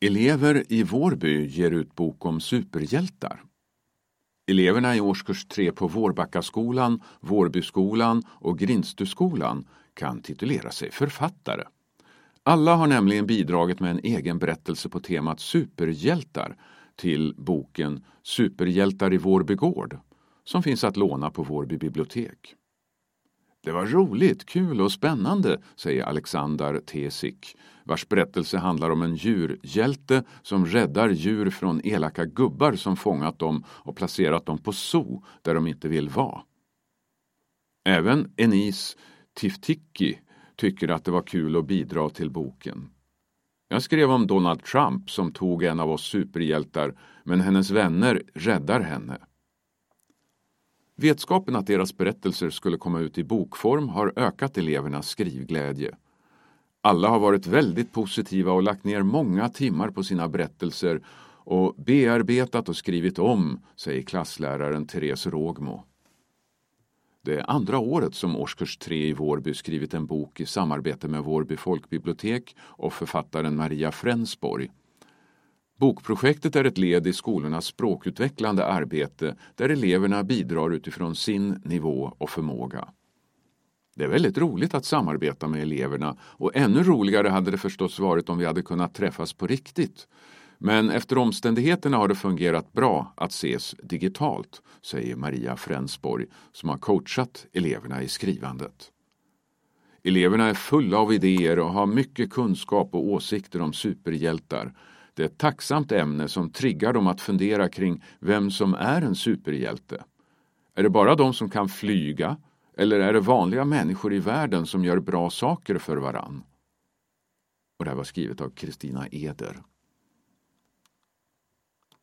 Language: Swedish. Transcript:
Elever i Vårby ger ut bok om superhjältar. Eleverna i årskurs 3 på Vårbackaskolan, Vårbyskolan och Grindstuskolan kan titulera sig författare. Alla har nämligen bidragit med en egen berättelse på temat superhjältar till boken Superhjältar i Vårby gård som finns att låna på Vårby bibliotek. Det var roligt, kul och spännande, säger Alexander Tesik, vars berättelse handlar om en djurhjälte som räddar djur från elaka gubbar som fångat dem och placerat dem på zoo där de inte vill vara. Även Enis Tiftikki tycker att det var kul att bidra till boken. Jag skrev om Donald Trump som tog en av oss superhjältar men hennes vänner räddar henne. Vetskapen att deras berättelser skulle komma ut i bokform har ökat elevernas skrivglädje. Alla har varit väldigt positiva och lagt ner många timmar på sina berättelser och bearbetat och skrivit om, säger klassläraren Therese Rågmo. Det är andra året som årskurs 3 i Vårby skrivit en bok i samarbete med Vårby folkbibliotek och författaren Maria Frensborg. Bokprojektet är ett led i skolornas språkutvecklande arbete där eleverna bidrar utifrån sin nivå och förmåga. Det är väldigt roligt att samarbeta med eleverna och ännu roligare hade det förstås varit om vi hade kunnat träffas på riktigt. Men efter omständigheterna har det fungerat bra att ses digitalt, säger Maria Frensborg som har coachat eleverna i skrivandet. Eleverna är fulla av idéer och har mycket kunskap och åsikter om superhjältar det är ett tacksamt ämne som triggar dem att fundera kring vem som är en superhjälte. Är det bara de som kan flyga eller är det vanliga människor i världen som gör bra saker för varann? Och det här var skrivet av Kristina Eder.